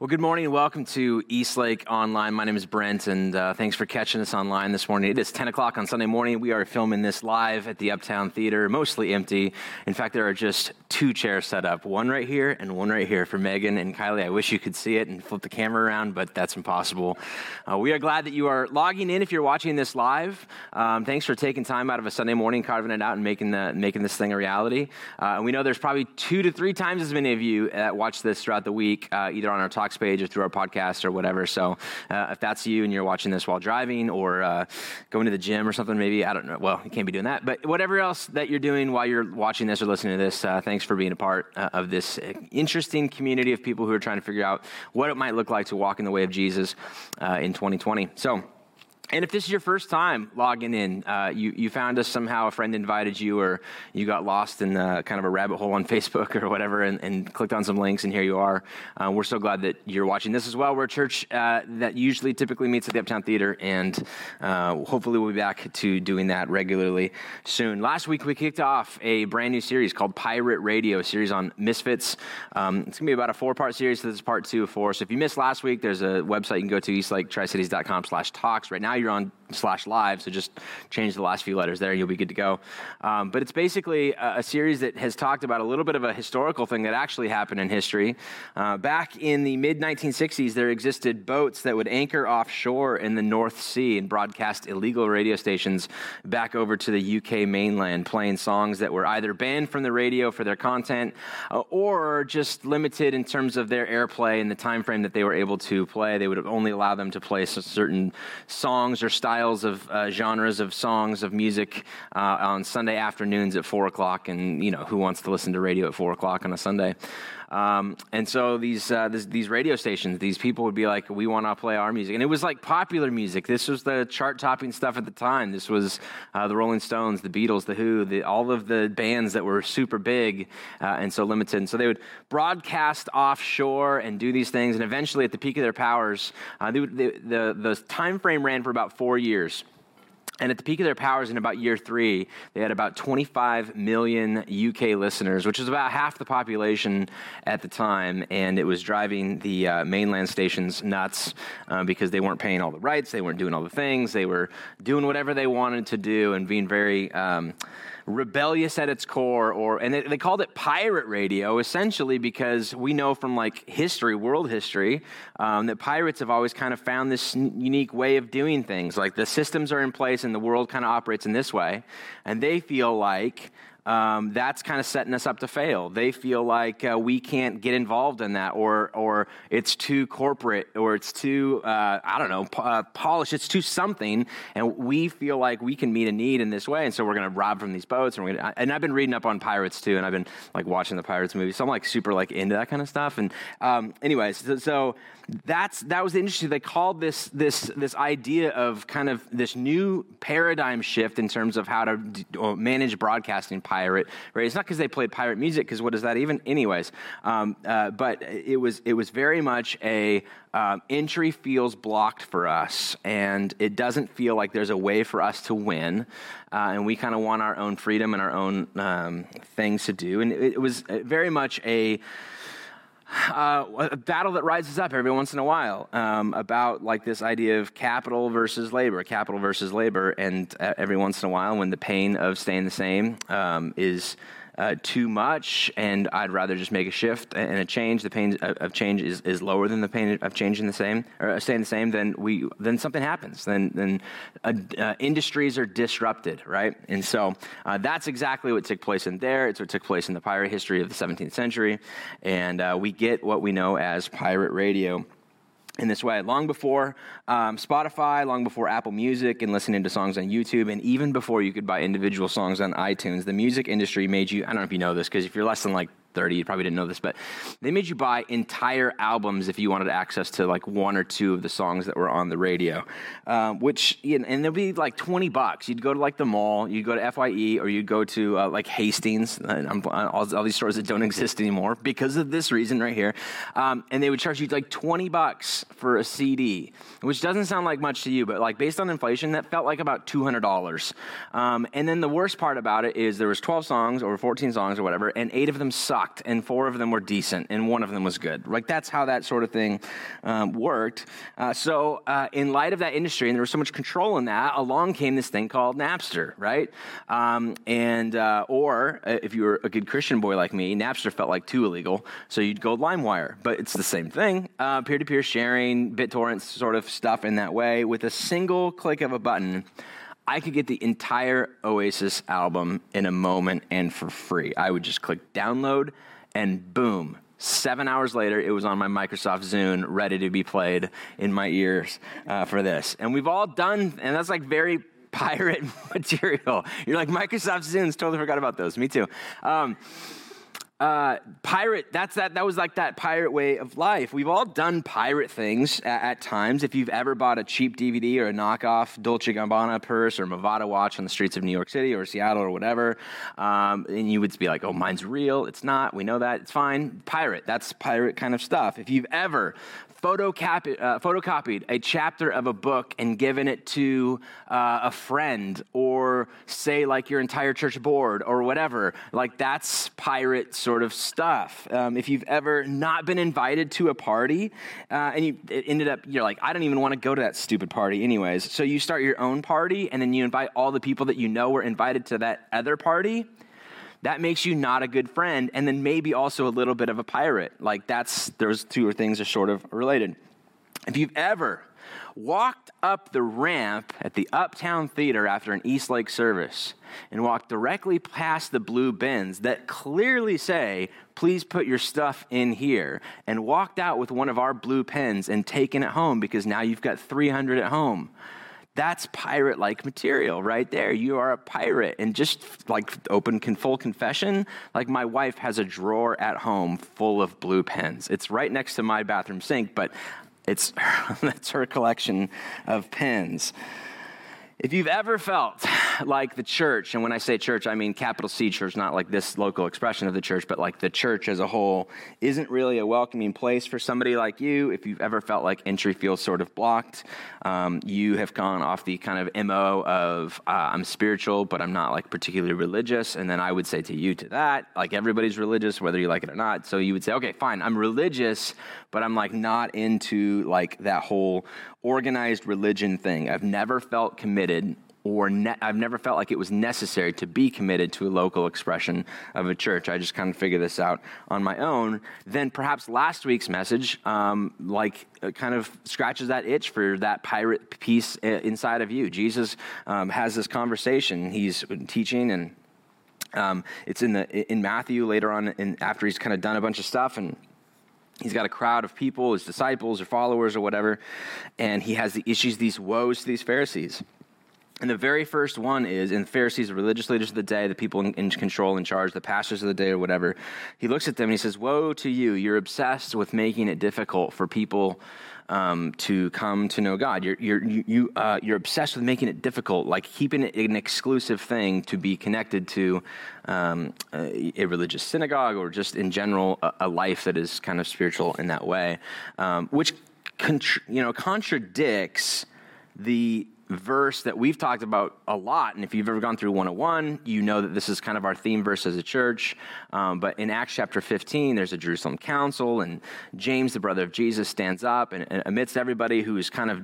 Well, good morning and welcome to Eastlake Online. My name is Brent, and uh, thanks for catching us online this morning. It is 10 o'clock on Sunday morning. We are filming this live at the Uptown Theater, mostly empty. In fact, there are just two chairs set up one right here and one right here for Megan and Kylie. I wish you could see it and flip the camera around, but that's impossible. Uh, we are glad that you are logging in if you're watching this live. Um, thanks for taking time out of a Sunday morning, carving it out, and making, the, making this thing a reality. Uh, and we know there's probably two to three times as many of you that watch this throughout the week, uh, either on our Talk Page or through our podcast or whatever. So uh, if that's you and you're watching this while driving or uh, going to the gym or something, maybe, I don't know. Well, you can't be doing that. But whatever else that you're doing while you're watching this or listening to this, uh, thanks for being a part uh, of this interesting community of people who are trying to figure out what it might look like to walk in the way of Jesus uh, in 2020. So, and if this is your first time logging in, uh, you, you found us somehow, a friend invited you, or you got lost in uh, kind of a rabbit hole on Facebook or whatever and, and clicked on some links, and here you are. Uh, we're so glad that you're watching this as well. We're a church uh, that usually typically meets at the Uptown Theater, and uh, hopefully we'll be back to doing that regularly soon. Last week we kicked off a brand new series called Pirate Radio, a series on misfits. Um, it's going to be about a four part series, so this is part two of four. So if you missed last week, there's a website you can go to, eastlaketricities.com slash talks. Right now, now you're on slash live, so just change the last few letters there and you'll be good to go. Um, but it's basically a, a, series that has talked about a little bit of a historical thing that actually happened in history. Uh, back in the mid 1960s, there existed boats that would anchor offshore in the North Sea and broadcast illegal radio stations back over to the UK mainland, playing songs that were either banned from the radio for their content uh, or just limited in terms of their airplay and the time frame that they were able to play. They would only allow them to play certain songs or styles styles of uh, genres of songs of music uh, on Sunday afternoons at four o'clock, and you know who wants to listen to radio at four o'clock on a Sunday? Um, and so these uh, this, these radio stations, these people would be like, "We want to play our music," and it was like popular music. This was the chart-topping stuff at the time. This was uh, the Rolling Stones, the Beatles, the Who, the, all of the bands that were super big uh, and so limited. And so they would broadcast offshore and do these things, and eventually, at the peak of their powers, uh, would, they, the the time frame ran for about four years. And at the peak of their powers in about year three, they had about 25 million UK listeners, which was about half the population at the time. And it was driving the uh, mainland stations nuts uh, because they weren't paying all the rights, they weren't doing all the things, they were doing whatever they wanted to do and being very. Um, rebellious at its core, or and they, they, called it pirate radio essentially because we know from like history, world history, um, that pirates have always kind of found this unique way of doing things. Like the systems are in place and the world kind of operates in this way, and they feel like um, that's kind of setting us up to fail. They feel like uh, we can't get involved in that, or or it's too corporate, or it's too uh, I don't know uh, polished. It's too something, and we feel like we can meet a need in this way, and so we're going to rob from these boats. And we're gonna, and I've been reading up on pirates too, and I've been like watching the pirates movie, so I'm like super like into that kind of stuff. And um, anyways, so, so that's that was interesting. They called this this this idea of kind of this new paradigm shift in terms of how to manage broadcasting pirate. Right? It's not because they played pirate music, because what is that even? Anyways, um, uh, but it was it was very much a um, entry feels blocked for us, and it doesn't feel like there's a way for us to win. Uh, and we kind of want our own freedom and our own um, things to do. And it, it was very much a uh, a battle that rises up every once in a while um, about like this idea of capital versus labor, capital versus labor, and uh, every once in a while, when the pain of staying the same um, is uh, too much, and I'd rather just make a shift and a change. The pain of change is, is lower than the pain of changing the same or staying the same. Then we then something happens. Then then uh, uh, industries are disrupted, right? And so uh, that's exactly what took place in there. It's what took place in the pirate history of the 17th century, and uh, we get what we know as pirate radio in this way. Long before um, Spotify, long before Apple Music and listening to songs on YouTube, and even before you could buy individual songs on iTunes, the music industry made you, I don't know if you know this, because if you're less than like 30, you probably didn't know this, but they made you buy entire albums if you wanted access to like one or two of the songs that were on the radio, um, which, and there'd be like 20 bucks. You'd go to like the mall, you'd go to FYE, or you'd go to uh, like Hastings, uh, all, all, these stores that don't exist anymore because of this reason right here. Um, and they would charge you like 20 bucks for a CD, which doesn't sound like much to you, but like based on inflation, that felt like about $200. Um, and then the worst part about it is there was 12 songs or 14 songs or whatever, and eight of them sucked sucked, and four of them were decent, and one of them was good. Like that's how that sort of thing um, worked. Uh, so, uh, in light of that industry, and there was so much control in that, along came this thing called Napster, right? Um, and uh, or uh, if you were a good Christian boy like me, Napster felt like too illegal, so you'd go LimeWire. But it's the same thing: peer to peer sharing, BitTorrent sort of stuff in that way. With a single click of a button, I could get the entire Oasis album in a moment and for free. I would just click download, and boom, Seven hours later, it was on my Microsoft Zune, ready to be played in my ears uh, for this. And we've all done, and that's like very pirate material. You're like, Microsoft Zunes, totally forgot about those. Me too. Um, uh, pirate that's that that was like that pirate way of life. We've all done pirate things at, at, times. If you've ever bought a cheap dvd or a knockoff dolce gabbana purse or movado watch on the streets of new york city or seattle or whatever um, and you would be like oh mine's real. It's not. We know that. It's fine. Pirate that's pirate kind of stuff. If you've ever photocopy, uh, photocopied a chapter of a book and given it to uh, a friend or say like your entire church board or whatever. Like that's pirate sort of stuff. Um, if you've ever not been invited to a party uh, and you ended up you're like i don't even want to go to that stupid party anyways. So you start your own party and then you invite all the people that you know were invited to that other party that makes you not a good friend and then maybe also a little bit of a pirate. Like that's those two things are sort of related. If you've ever walked up the ramp at the uptown theater after an east lake service and walked directly past the blue bins that clearly say please put your stuff in here and walked out with one of our blue pens and taken it home because now you've got 300 at home that's pirate like material right there. You are a pirate. And just like open full confession, like my wife has a drawer at home full of blue pens. It's right next to my bathroom sink, but it's that's her collection of pens. If you've ever felt like the church, and when I say church, I mean capital C church, not like this local expression of the church, but like the church as a whole, isn't really a welcoming place for somebody like you, if you've ever felt like entry feels sort of blocked, um, you have gone off the kind of MO of uh, I'm spiritual, but I'm not like particularly religious. And then I would say to you to that, like everybody's religious, whether you like it or not. So you would say, okay, fine, I'm religious, but I'm like not into like that whole organized religion thing. I've never felt committed or ne- I've never felt like it was necessary to be committed to a local expression of a church. I just kind of figured this out on my own. Then perhaps last week's message, um, like, uh, kind of scratches that itch for that pirate piece uh, inside of you. Jesus um, has this conversation. He's teaching and um, it's in the in Matthew later on, in, after he's kind of done a bunch of stuff and he's got a crowd of people, his disciples or followers or whatever, and he has the issues, these woes to these Pharisees. And the very first one is, in the Pharisees, the religious leaders of the day, the people in, in, control, in charge, the pastors of the day, or whatever, he looks at them and he says, Woe to you, you're obsessed with making it difficult for people um, to come to know God. You're, you're, you, uh, you're obsessed with making it difficult, like keeping it an exclusive thing to be connected to um, a, a, religious synagogue or just in general a, a, life that is kind of spiritual in that way, um, which contr- you know, contradicts the verse that we've talked about a lot. And if you've ever gone through 101, you know that this is kind of our theme verse as a church. Um, but in Acts chapter 15, there's a Jerusalem council, and James, the brother of Jesus, stands up, and, and amidst everybody who is kind of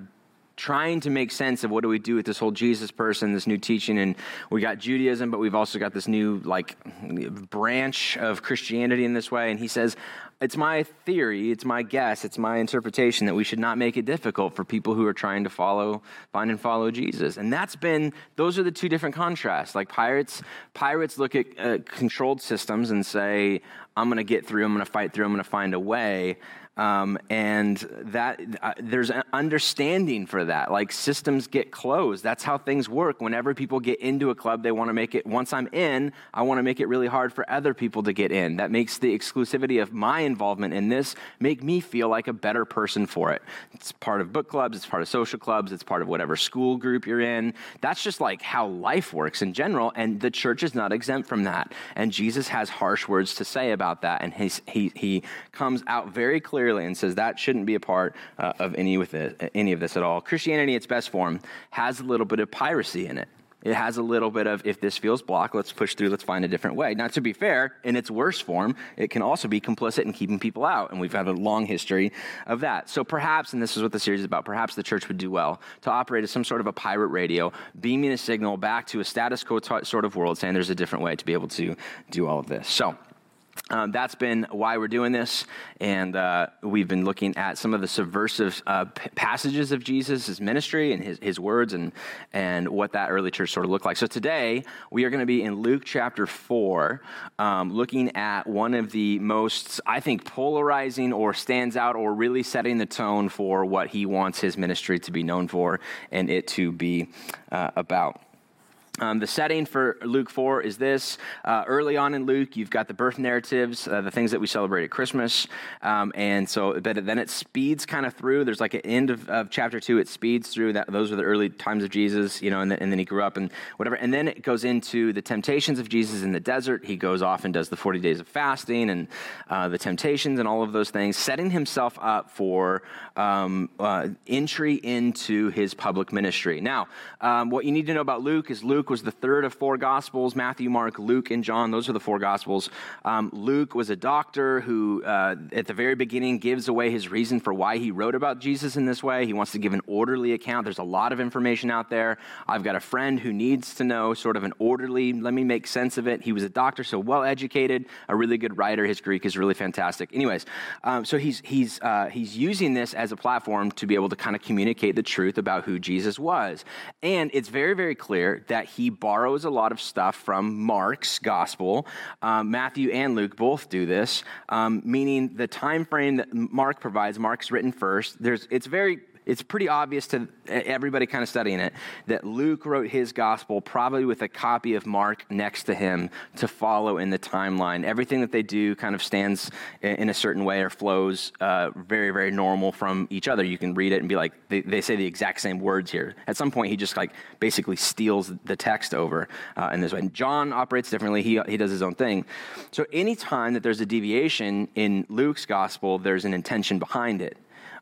trying to make sense of what do we do with this whole Jesus person, this new teaching. And we got Judaism, but we've also got this new like branch of Christianity in this way. And he says, it's my theory, it's my guess, it's my interpretation that we should not make it difficult for people who are trying to follow, find and follow Jesus. And that's been, those are the two different contrasts. Like pirates, pirates look at uh, controlled systems and say, I'm going to get through, I'm going to fight through, I'm going to find a way. Um, and that uh, there's an understanding for that. Like systems get closed. That's how things work. Whenever people get into a club, they want to make it. Once I'm in, I want to make it really hard for other people to get in. That makes the exclusivity of my involvement in this make me feel like a better person for it. It's part of book clubs. It's part of social clubs. It's part of whatever school group you're in. That's just like how life works in general. And the church is not exempt from that. And Jesus has harsh words to say about that. And he he he comes out very clearly clearly and says that shouldn't be a part uh, of any, with it, any of this at all. Christianity, its best form, has a little bit of piracy in it. It has a little bit of, if this feels blocked, let's push through, let's find a different way. Now, to be fair, in its worst form, it can also be complicit in keeping people out. And we've had a long history of that. So perhaps, and this is what the series is about, perhaps the church would do well to operate as some sort of a pirate radio, beaming a signal back to a status quo t- sort of world, saying there's a different way to be able to do all of this. So, um, that's been why we're doing this, and uh, we've been looking at some of the subversive uh, p- passages of Jesus' ministry and his, his words and, and what that early church sort of looked like. So today, we are going to be in Luke chapter 4, um, looking at one of the most, I think, polarizing or stands out or really setting the tone for what he wants his ministry to be known for and it to be uh, about. Um, the setting for Luke 4 is this. Uh, early on in Luke, you've got the birth narratives, uh, the things that we celebrate at Christmas. Um, and so but then it speeds kind of through. There's like an end of, of, chapter 2, it speeds through. that. Those are the early times of Jesus, you know, and, the, and, then he grew up and whatever. And then it goes into the temptations of Jesus in the desert. He goes off and does the 40 days of fasting and uh, the temptations and all of those things, setting himself up for um, uh, entry into his public ministry. Now, um, what you need to know about Luke is Luke was the third of four Gospels Matthew, Mark, Luke, and John. Those are the four Gospels. Um, Luke was a doctor who, uh, at the very beginning, gives away his reason for why he wrote about Jesus in this way. He wants to give an orderly account. There's a lot of information out there. I've got a friend who needs to know sort of an orderly, let me make sense of it. He was a doctor, so well educated, a really good writer. His Greek is really fantastic. Anyways, um, so he's, he's, uh, he's using this as a platform to be able to kind of communicate the truth about who Jesus was. And it's very, very clear that he he borrows a lot of stuff from Mark's gospel. Um, Matthew and Luke both do this, um, meaning the time frame that Mark provides, Mark's written first. There's, it's very it's pretty obvious to everybody kind of studying it that Luke wrote his gospel probably with a copy of Mark next to him to follow in the timeline. Everything that they do kind of stands in a certain way or flows uh, very, very normal from each other. You can read it and be like, they, they, say the exact same words here. At some point, he just like basically steals the text over uh, in this way. And John operates differently, he, he does his own thing. So anytime that there's a deviation in Luke's gospel, there's an intention behind it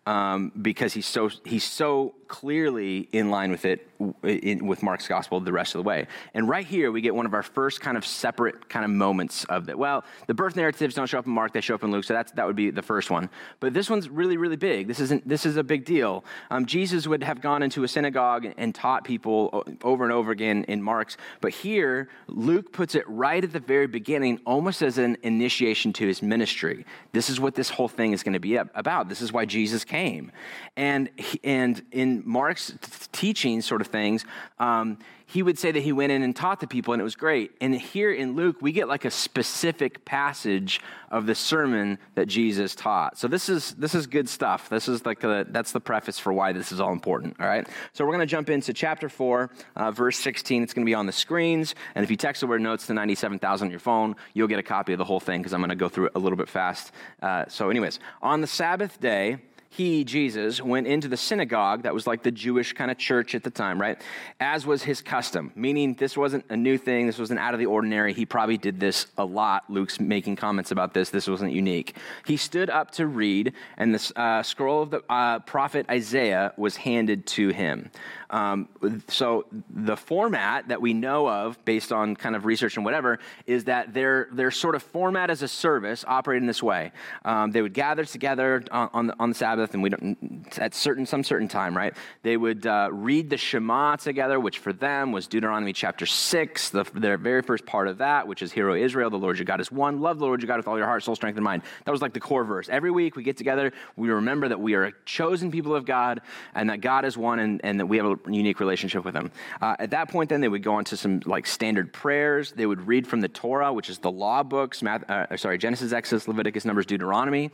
um, because he's so he's so clearly in line with it in, with Mark's gospel the rest of the way. And right here we get one of our first kind of separate kind of moments of that. Well, the birth narratives don't show up in Mark; they show up in Luke. So that's that would be the first one. But this one's really really big. This isn't this is a big deal. Um, Jesus would have gone into a synagogue and taught people over and over again in Mark's. But here Luke puts it right at the very beginning, almost as an initiation to his ministry. This is what this whole thing is going to be about. This is why Jesus came. And and in Mark's teaching sort of things, um, he would say that he went in and taught the people, and it was great. And here in Luke, we get like a specific passage of the sermon that Jesus taught. So this is this is good stuff. This is like that's the preface for why this is all important. All right. So we're going to jump into chapter four, uh, verse sixteen. It's going to be on the screens, and if you text the word notes to ninety-seven thousand on your phone, you'll get a copy of the whole thing because I'm going to go through it a little bit fast. Uh, so, anyways, on the Sabbath day he, Jesus, went into the synagogue that was like the Jewish kind of church at the time, right? As was his custom, meaning this wasn't a new thing. This wasn't out of the ordinary. He probably did this a lot. Luke's making comments about this. This wasn't unique. He stood up to read, and the uh, scroll of the uh, prophet Isaiah was handed to him. Um, so the format that we know of, based on kind of research and whatever, is that their their sort of format as a service operated in this way. Um, they would gather together on, on, the, on the Sabbath, and we don't at certain some certain time, right? They would uh, read the Shema together, which for them was Deuteronomy chapter six, the, their very first part of that, which is "Hear, O Israel, the Lord your God is one. Love the Lord your God with all your heart, soul, strength, and mind." That was like the core verse. Every week we get together, we remember that we are a chosen people of God, and that God is one, and, and that we have a unique relationship with him. Uh, at that point, then they would go on to some like standard prayers. They would read from the Torah, which is the law books. Math, uh, sorry, Genesis, Exodus, Leviticus, Numbers, Deuteronomy,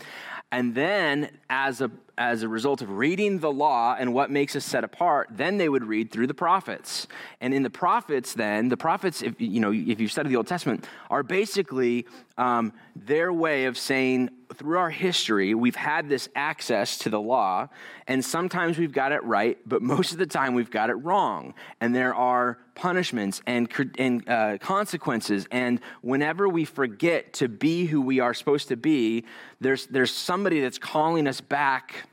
and then as a as a result of reading the law and what makes us set apart, then they would read through the prophets. And in the prophets, then the prophets, if you know, if you study the Old Testament, are basically um, their way of saying through our history we've had this access to the law, and sometimes we've got it right, but most of the time we've got it wrong. And there are punishments and, and uh, consequences. And whenever we forget to be who we are supposed to be, there's there's somebody that's calling us back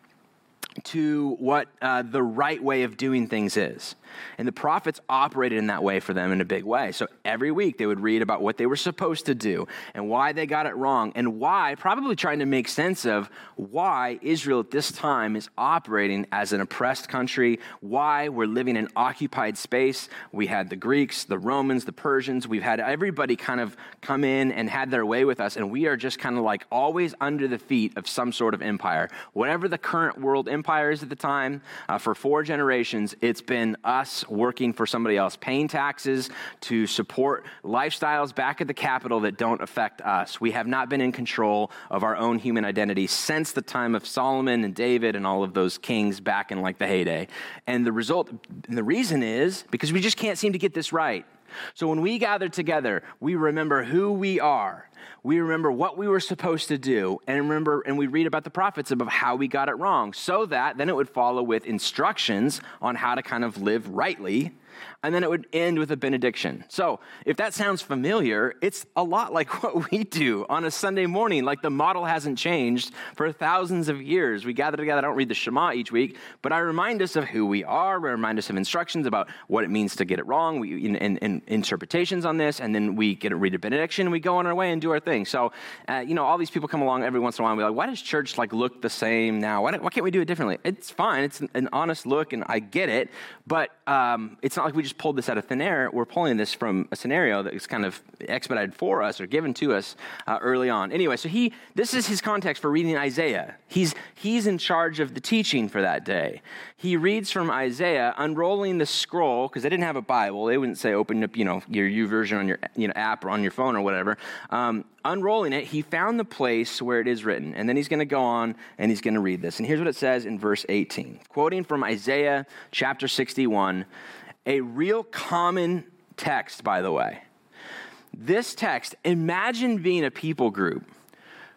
to what uh, the right way of doing things is. And the prophets operated in that way for them in a big way. So every week they would read about what they were supposed to do and why they got it wrong and why, probably trying to make sense of why Israel at this time is operating as an oppressed country, why we're living in occupied space. We had the Greeks, the Romans, the Persians. We've had everybody kind of come in and had their way with us. And we are just kind of like always under the feet of some sort of empire. Whatever the current world empire is at the time, uh, for four generations, it's been us us working for somebody else, paying taxes to support lifestyles back at the capital that don't affect us. We have not been in control of our own human identity since the time of Solomon and David and all of those kings back in like the heyday. And the result, and the reason is because we just can't seem to get this right. So when we gather together, we remember who we are. We remember what we were supposed to do, and remember, and we read about the prophets about how we got it wrong, so that then it would follow with instructions on how to kind of live rightly and then it would end with a benediction. So, if that sounds familiar, it's a lot like what we do on a Sunday morning. Like the model hasn't changed for thousands of years. We gather together, I don't read the Shema each week, but I remind us of who we are, we remind us of instructions about what it means to get it wrong, we, and interpretations on this, and then we get a read a benediction, and we go on our way and do our thing. So, uh, you know, all these people come along every once in a while and be like, why does church like look the same now? Why, why can't we do it differently? It's fine. It's an, an honest look, and I get it, but um, it's not like we just pulled this out of thin air. We're pulling this from a scenario that is kind of expedited for us or given to us uh, early on. Anyway, so he this is his context for reading Isaiah. He's he's in charge of the teaching for that day. He reads from Isaiah, unrolling the scroll because they didn't have a Bible. They wouldn't say open up, you know, your YouVersion on your you know app or on your phone or whatever. Um, unrolling it, he found the place where it is written, and then he's going to go on and he's going to read this. And here's what it says in verse 18, quoting from Isaiah chapter 61 a real common text, by the way. This text, imagine being a people group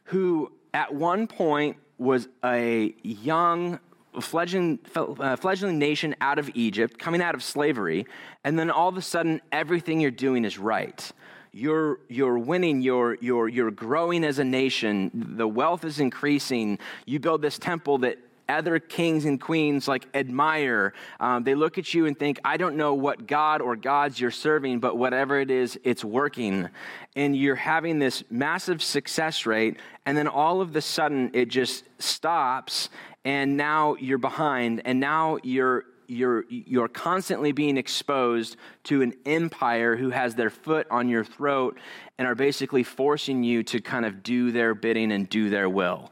who at one point was a young, fledgling, uh, fledgling nation out of Egypt, coming out of slavery, and then all of a sudden everything you're doing is right. You're, you're winning, you're, you're, you're growing as a nation, the wealth is increasing. You build this temple that other kings and queens like admire. Um, they look at you and think, I don't know what God or gods you're serving, but whatever it is, it's working. And you're having this massive success rate, and then all of a sudden it just stops, and now you're behind, and now you're you're, you're constantly being exposed to an empire who has their foot on your throat and are basically forcing you to kind of do their bidding and do their will.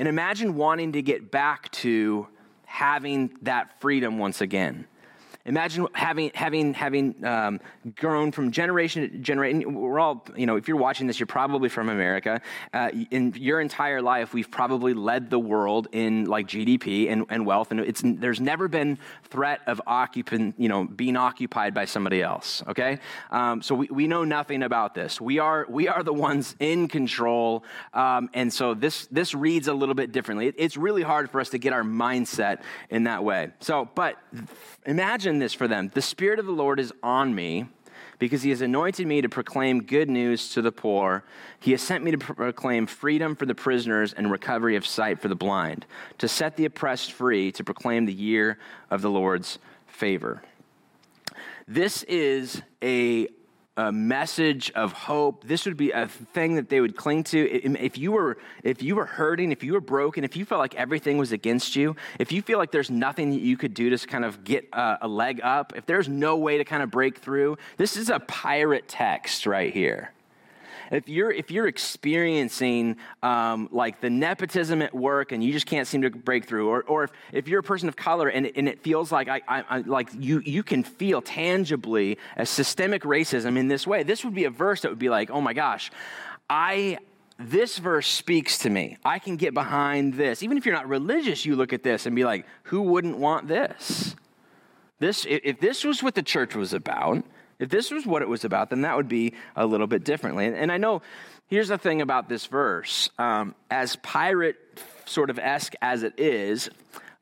And imagine wanting to get back to having that freedom once again. Imagine having having having um, grown from generation to generation. We're all, you know, if you're watching this, you're probably from America. Uh, in your entire life, we've probably led the world in like GDP and, and wealth, and it's there's never been threat of occupant, you know, being occupied by somebody else. Okay, um, so we, we know nothing about this. We are we are the ones in control, um, and so this this reads a little bit differently. It, it's really hard for us to get our mindset in that way. So, but Imagine this for them The Spirit of the Lord is on me because he has anointed me to proclaim good news to the poor. He has sent me to proclaim freedom for the prisoners and recovery of sight for the blind, to set the oppressed free, to proclaim the year of the Lord's favor. This is a a message of hope. This would be a thing that they would cling to. Um, if you were, if you were hurting, if you were broken, if you felt like everything was against you, if you feel like there's nothing that you could do to kind of get a, a leg up, if there's no way to kind of break through, this is a pirate text right here if you're if you're experiencing um, like the nepotism at work and you just can't seem to break through, or, or if, if you're a person of color and, and it feels like I, I, I like you you can feel tangibly a systemic racism in this way, this would be a verse that would be like, oh my gosh, I this verse speaks to me. I can get behind this. Even if you're not religious, you look at this and be like, who wouldn't want this? This, if this was what the church was about, if this was what it was about, then that would be a little bit differently. And I know here's the thing about this verse um, as pirate sort of esque as it is,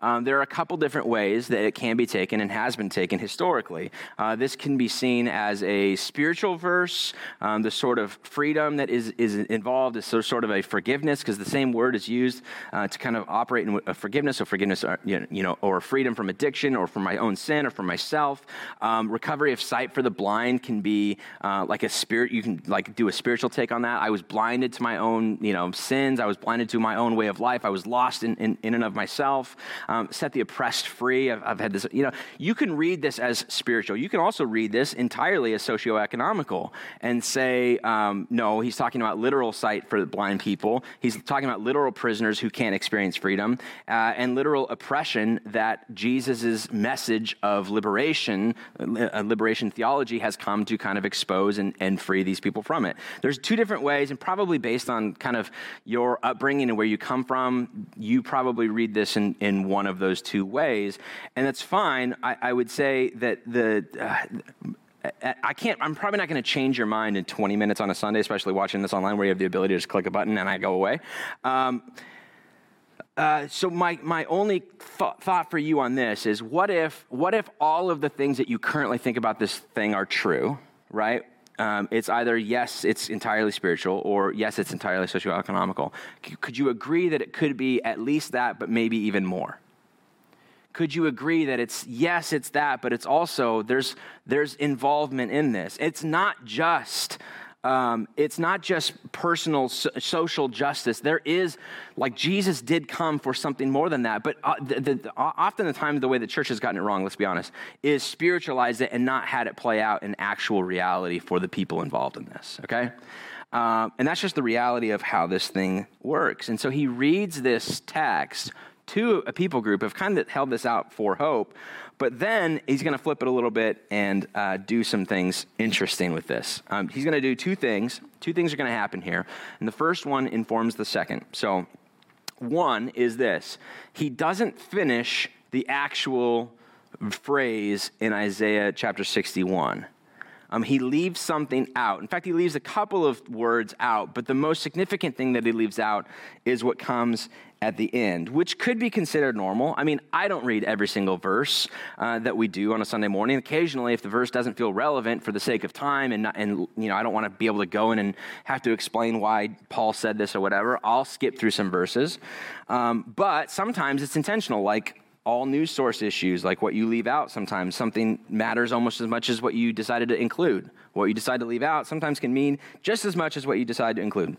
um, there are a couple different ways that it can be taken and has been taken historically. Uh, this can be seen as a spiritual verse, um, the sort of freedom that is, is involved is sort of a forgiveness, because the same word is used uh, to kind of operate in forgiveness, or forgiveness, or, uh, you know, or freedom from addiction, or from my own sin, or from myself. Um, recovery of sight for the blind can be uh, like a spirit. You can like do a spiritual take on that. I was blinded to my own, you know, sins. I was blinded to my own way of life. I was lost in, in, in and of myself um, set the oppressed free. I've, I've, had this, you know, you can read this as spiritual. You can also read this entirely as socioeconomical and say, um, no, he's talking about literal sight for blind people. He's talking about literal prisoners who can't experience freedom uh, and literal oppression that Jesus' message of liberation, uh, liberation theology has come to kind of expose and, and free these people from it. There's two different ways, and probably based on kind of your upbringing and where you come from, you probably read this in, in one of those two ways, and that's fine. I, I would say that the uh, I can't, I'm probably not going to change your mind in 20 minutes on a Sunday, especially watching this online where you have the ability to just click a button and I go away. Um, uh, so my, my only th- thought for you on this is what if, what if all of the things that you currently think about this thing are true, right? Um, it's either yes, it's entirely spiritual, or yes, it's entirely socioeconomical. C- could you agree that it could be at least that, but maybe even more? Could you agree that it's yes it's that but it's also there's there's involvement in this. It's not just um, it's not just personal so- social justice. There is like jesus did come for something more than that but uh, the, the, often the time the way the church has gotten it wrong let's be honest is spiritualized it and not had it play out in actual reality for the people involved in this okay? Um, and that's just the reality of how this thing works. And so he reads this text to a people group have kind of held this out for hope. But then he's going to flip it a little bit and uh, do some things interesting with this. Um, he's going to do two things. Two things are going to happen here. And the first one informs the second. So, one is this he doesn't finish the actual phrase in Isaiah chapter 61. Um, he leaves something out. In fact, he leaves a couple of words out, but the most significant thing that he leaves out is what comes at the end, which could be considered normal. I mean, I don't read every single verse uh, that we do on a Sunday morning. Occasionally, if the verse doesn't feel relevant for the sake of time, and and you know, I don't want to be able to go in and have to explain why Paul said this or whatever, I'll skip through some verses. Um, but sometimes it's intentional, like all news source issues, like what you leave out sometimes. Something matters almost as much as what you decided to include. What you decide to leave out sometimes can mean just as much as what you decide to include.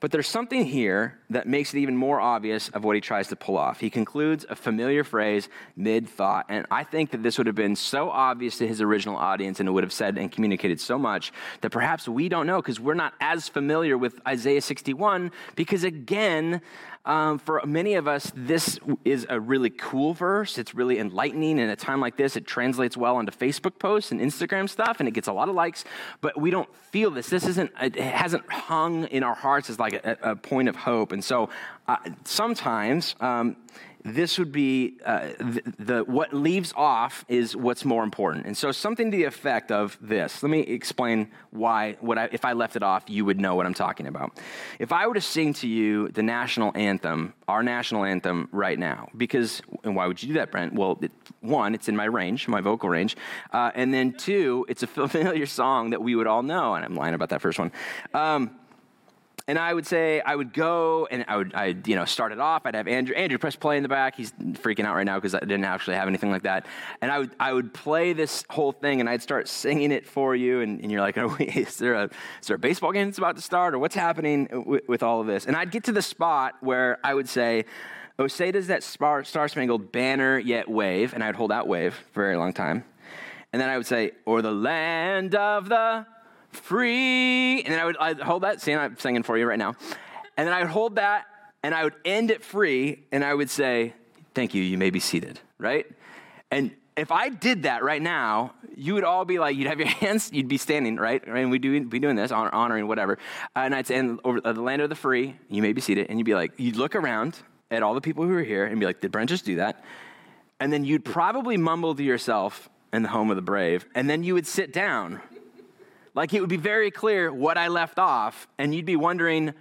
But there's something here that makes it even more obvious of what he tries to pull off. He concludes a familiar phrase mid thought, and I think that this would have been so obvious to his original audience and it would have said and communicated so much that perhaps we don't know because we're not as familiar with Isaiah 61 because, again, um, for many of us, this is a really cool verse. It's really enlightening. At a time like this, it translates well onto Facebook posts and Instagram stuff, and it gets a lot of likes. But we don't feel this. This isn't. It hasn't hung in our hearts as like a, a point of hope. And so, uh, sometimes. Um, this would be uh, the, the, what leaves off is what's more important. And so something to the effect of this. Let me explain why what I, if i left it off you would know what i'm talking about. If i were to sing to you the national anthem our national anthem right now because and why would you do that brent? Well it, one it's in my range my vocal range uh, and then two it's a familiar song that we would all know and i'm lying about that first one. Um, and I would say I would go and I would I you know start it off. I'd have Andrew Andrew press play in the back. He's freaking out right now because I didn't actually have anything like that. And I would I would play this whole thing and I'd start singing it for you. And, and you're like, oh, is there a is there a baseball game that's about to start or what's happening with, all of this? And I'd get to the spot where I would say. Oh, say does that star, spangled banner yet wave? And I'd hold out wave for a very long time. And then I would say, or the land of the free. And then I would I'd hold that. See, I'm singing for you right now. And then I would hold that and I would end it free and I would say, Thank you, you may be seated, right? And if I did that right now, you would all be like, you'd have your hands, you'd be standing, right? And we'd be doing this, honor, honoring whatever. Uh, and I'd say, and over uh, the land of the free, you may be seated. And you'd be like, you'd look around at all the people who are here and be like, did Brent just do that? And then you'd probably mumble to yourself in the home of the brave. And then you would sit down like it would be very clear what I left off, and you'd be wondering a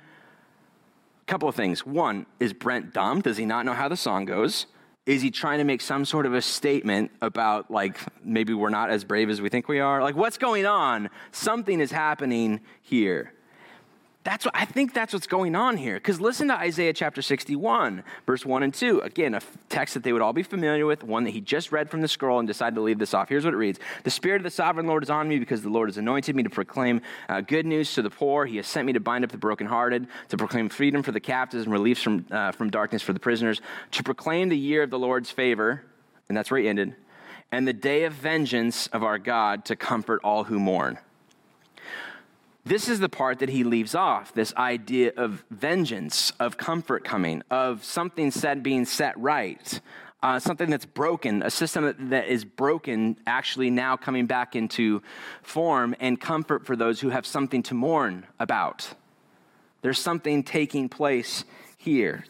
couple of things. One, is Brent dumb? Does he not know how the song goes? Is he trying to make some sort of a statement about, like, maybe we're not as brave as we think we are? Like, what's going on? Something is happening here. That's what, I think that's what's going on here. Because listen to Isaiah chapter 61, verse 1 and 2. Again, a text that they would all be familiar with, one that he just read from the scroll and decided to leave this off. Here's what it reads The Spirit of the sovereign Lord is on me because the Lord has anointed me to proclaim uh, good news to the poor. He has sent me to bind up the brokenhearted, to proclaim freedom for the captives and relief from, uh, from darkness for the prisoners, to proclaim the year of the Lord's favor. And that's where he ended. And the day of vengeance of our God to comfort all who mourn. This is the part that he leaves off this idea of vengeance, of comfort coming, of something said being set right, uh, something that's broken, a system that, that is broken actually now coming back into form, and comfort for those who have something to mourn about. There's something taking place here.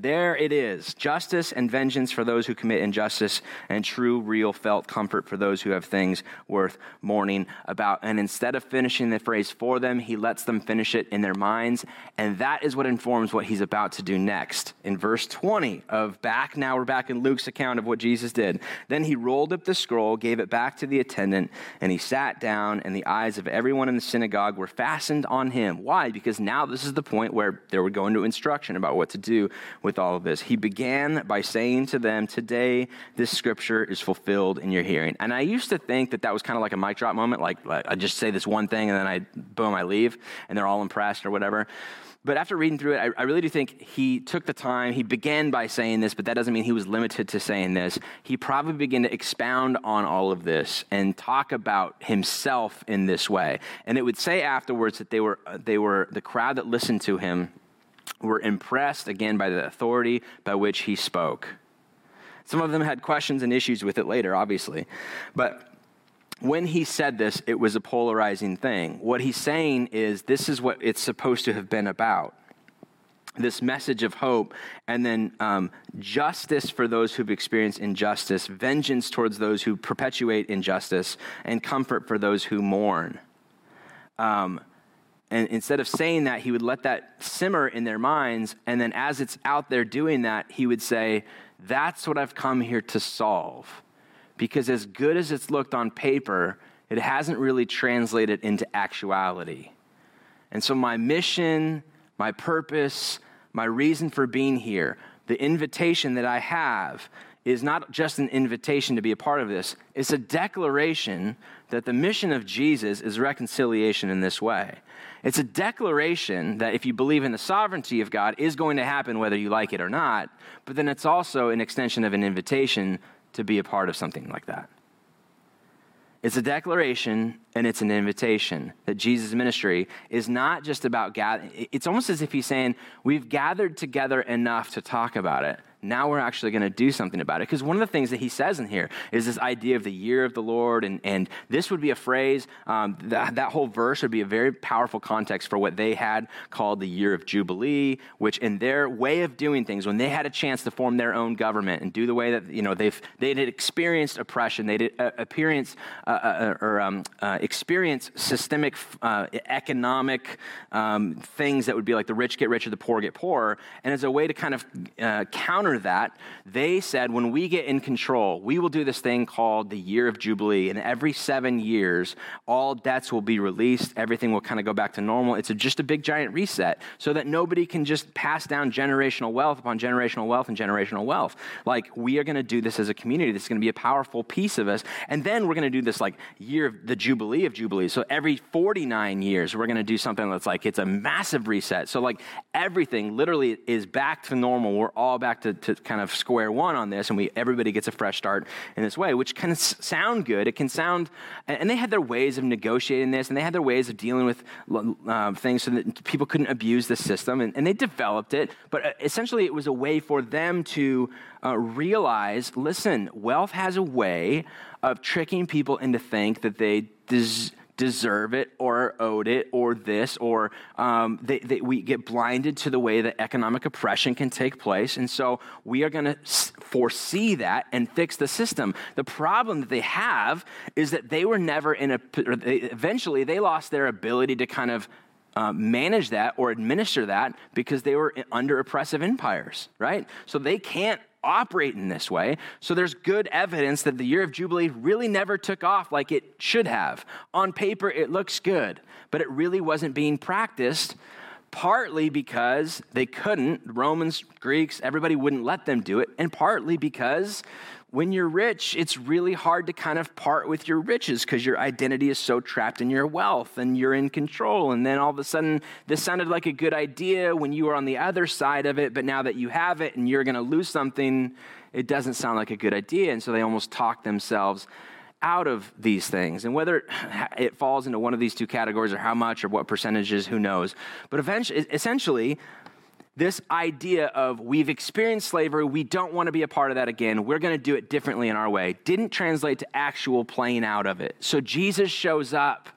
There it is justice and vengeance for those who commit injustice, and true, real, felt comfort for those who have things worth mourning about. And instead of finishing the phrase for them, he lets them finish it in their minds. And that is what informs what he's about to do next. In verse 20 of back, now we're back in Luke's account of what Jesus did. Then he rolled up the scroll, gave it back to the attendant, and he sat down, and the eyes of everyone in the synagogue were fastened on him. Why? Because now this is the point where they were going to instruction about what to do with all of this. He began by saying to them, Today, this scripture is fulfilled in your hearing. And I used to think that that was kind of like a mic drop moment, like, like I just say this one thing and then I, boom, I leave, and they're all impressed or whatever. But after reading through it, I, I, really do think he took the time. He began by saying this, but that doesn't mean he was limited to saying this. He probably began to expound on all of this and talk about himself in this way. And it would say afterwards that they were, they were the crowd that listened to him were impressed again by the authority by which he spoke. Some of them had questions and issues with it later, obviously. But when he said this, it was a polarizing thing. What he's saying is this is what it's supposed to have been about this message of hope, and then um, justice for those who've experienced injustice, vengeance towards those who perpetuate injustice, and comfort for those who mourn. Um, and instead of saying that, he would let that simmer in their minds. And then as it's out there doing that, he would say, That's what I've come here to solve. Because as good as it's looked on paper, it hasn't really translated into actuality. And so, my mission, my purpose, my reason for being here, the invitation that I have is not just an invitation to be a part of this, it's a declaration that the mission of Jesus is reconciliation in this way. It's a declaration that if you believe in the sovereignty of God is going to happen whether you like it or not, but then it's also an extension of an invitation to be a part of something like that. It's a declaration and it's an invitation that Jesus' ministry is not just about gathering. It's almost as if he's saying, We've gathered together enough to talk about it now we're actually going to do something about it. Because one of the things that he says in here is this idea of the year of the Lord, and, and this would be a phrase, um, that, that whole verse would be a very powerful context for what they had called the year of Jubilee, which in their way of doing things, when they had a chance to form their own government and do the way that, you know, they've, they had experienced oppression, they had uh, experienced, uh, uh, or um, uh, experienced systemic uh, economic um, things that would be like the rich get richer, the poor get poorer, and as a way to kind of uh, counter counter that, they said, when we get in control, we will do this thing called the year of Jubilee. And every seven years, all debts will be released. Everything will kind of go back to normal. It's a, just a big giant reset so that nobody can just pass down generational wealth upon generational wealth and generational wealth. Like, we are going to do this as a community. This is going to be a powerful piece of us. And then we're going to do this like year of the Jubilee of Jubilee. So every 49 years, we're going to do something that's like, it's a massive reset. So, like, everything literally is back to normal. We're all back to to kind of square one on this, and we everybody gets a fresh start in this way, which can sound good. It can sound, and they had their ways of negotiating this, and they had their ways of dealing with uh, things so that people couldn't abuse the system, and, and, they developed it. But uh, essentially, it was a way for them to uh, realize, listen, wealth has a way of tricking people into think that they. Des- deserve it or owed it or this, or um, they, we get blinded to the way that economic oppression can take place. And so we are going to foresee that and fix the system. The problem that they have is that they were never in a, they, eventually, they lost their ability to kind of uh, manage that or administer that because they were under oppressive empires, right? So they can't operate in this way. So there's good evidence that the year of Jubilee really never took off like it should have. On paper, it looks good, but it really wasn't being practiced partly because they couldn't. Romans, Greeks, everybody wouldn't let them do it, and partly because when you're rich, it's really hard to kind of part with your riches because your identity is so trapped in your wealth and you're in control. And then all of a sudden, this sounded like a good idea when you were on the other side of it, but now that you have it and you're going to lose something, it doesn't sound like a good idea. And so they almost talk themselves out of these things. And whether it falls into one of these two categories or how much or what percentages, who knows. But eventually, essentially, this idea of we've experienced slavery, we don't want to be a part of that again, we're going to do it differently in our way, didn't translate to actual playing out of it. So Jesus shows up.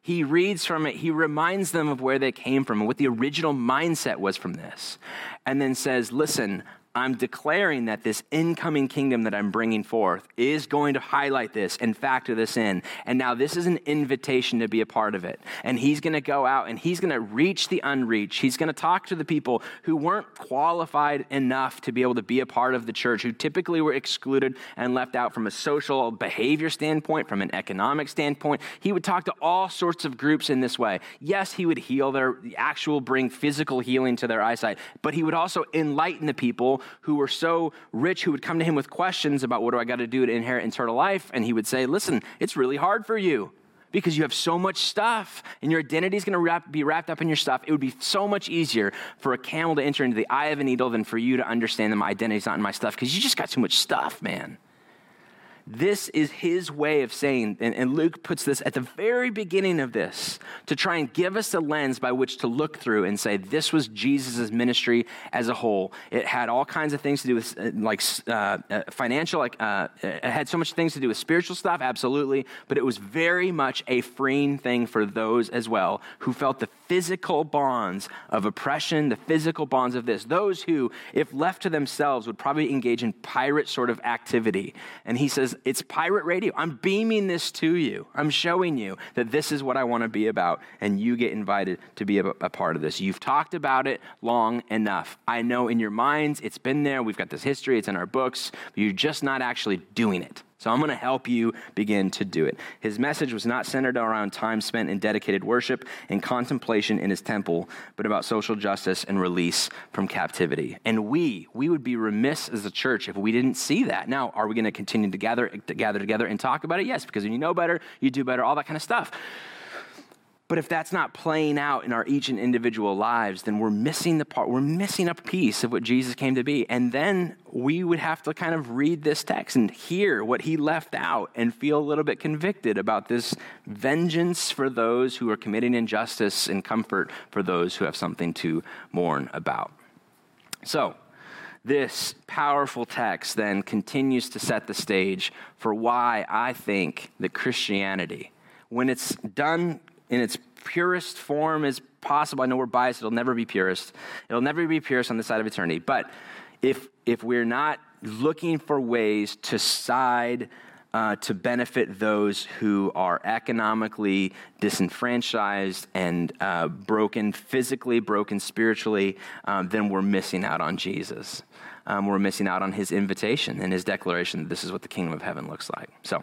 He reads from it. He reminds them of where they came from and what the original mindset was from this. And then says, Listen, I'm declaring that this incoming kingdom that I'm bringing forth is going to highlight this and factor this in. And now this is an invitation to be a part of it. And he's going to go out and he's going to reach the unreached. He's going to talk to the people who weren't qualified enough to be able to be a part of the church, who typically were excluded and left out from a social behavior standpoint, from an economic standpoint. He would talk to all sorts of groups in this way. Yes, he would heal their actual, bring physical healing to their eyesight, but he would also enlighten the people who were so rich who would come to him with questions about what do I got to do to inherit eternal life. And he would say, Listen, it's really hard for you because you have so much stuff and your identity is going to be wrapped up in your stuff. It would be so much easier for a camel to enter into the eye of a needle than for you to understand that my identity is not in my stuff because you just got too much stuff, man. This is his way of saying, and, and, Luke puts this at the very beginning of this to try and give us a lens by which to look through and say, this was Jesus' ministry as a whole. It had all kinds of things to do with uh, like uh, uh, financial, like uh, it had so much things to do with spiritual stuff, absolutely, but it was very much a freeing thing for those as well who felt the physical bonds of oppression, the physical bonds of this. Those who, if left to themselves, would probably engage in pirate sort of activity. And he says, It's pirate radio. I'm beaming this to you. I'm showing you that this is what I want to be about, and you get invited to be a, a part of this. You've talked about it long enough. I know in your minds it's been there. We've got this history, it's in our books, but you're just not actually doing it. So I'm going to help you begin to do it. His message was not centered around time spent in dedicated worship and contemplation in his temple, but about social justice and release from captivity. And we, we would be remiss as a church if we didn't see that. Now, are we going to continue to gather, to gather together and talk about it? Yes, because when you know better, you do better, all that kind of stuff. But if that's not playing out in our each and individual lives, then we're missing the part, we're missing a piece of what Jesus came to be. And then we would have to kind of read this text and hear what he left out and feel a little bit convicted about this vengeance for those who are committing injustice and comfort for those who have something to mourn about. So, this powerful text then continues to set the stage for why I think that Christianity, when it's done in its purest form as possible. I know we're biased, it'll never be purest. It'll never be purest on the side of eternity. But if, if we're not looking for ways to side uh, to benefit those who are economically disenfranchised and uh, broken physically, broken spiritually, um, then we're missing out on Jesus. Um, we're missing out on his invitation and his declaration that this is what the kingdom of heaven looks like. So,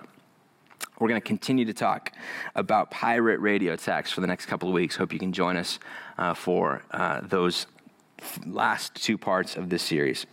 we're going to continue to talk about pirate radio attacks for the next couple of weeks. Hope you can join us uh, for uh, those last two parts of this series.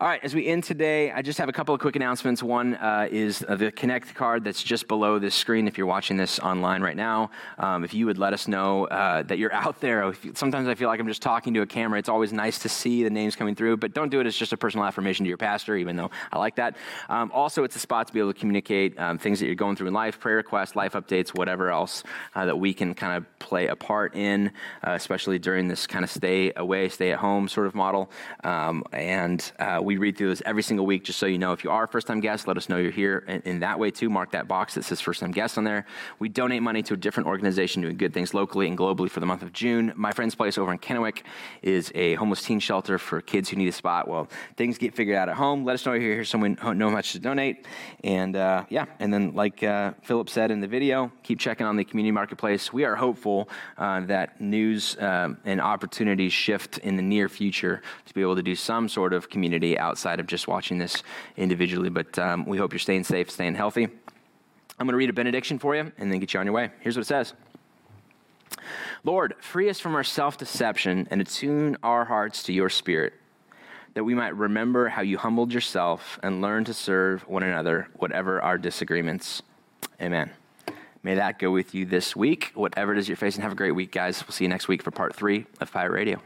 All right, as we end today, I just have a couple of quick announcements. One uh, is uh, the Connect card that's just below this screen if you're watching this online right now. Um, if you would let us know uh, that you're out there. You, sometimes I feel like I'm just talking to a camera. It's always nice to see the names coming through, but don't do it as just a personal affirmation to your pastor, even though I like that. Um, also, it's a spot to be able to communicate um, things that you're going through in life, prayer requests, life updates, whatever else uh, that we can kind of play a part in, uh, especially during this kind of stay away, stay at home sort of model. Um, and we we read through this every single week, just so you know. If you are a first time guest, let us know you're here. And in that way, too, mark that box that says first time guest on there. We donate money to a different organization doing good things locally and globally for the month of June. My Friend's Place over in Kennewick is a homeless teen shelter for kids who need a spot. Well, things get figured out at home. Let us know you're here. Someone know how much to donate. And uh, yeah, and then like uh, Philip said in the video, keep checking on the community marketplace. We are hopeful uh, that news um, and opportunities shift in the near future to be able to do some sort of community outside of just watching this individually. But um, we hope you're staying safe, staying healthy. I'm going to read a benediction for you and then get you on your way. Here's what it says. Lord, free us from our self deception and attune our hearts to your spirit, that we might remember how you humbled yourself and learn to serve one another, whatever our disagreements. Amen. May that go with you this week, whatever it is you're facing. Have a great week, guys. We'll see you next week for part three of Pirate Radio.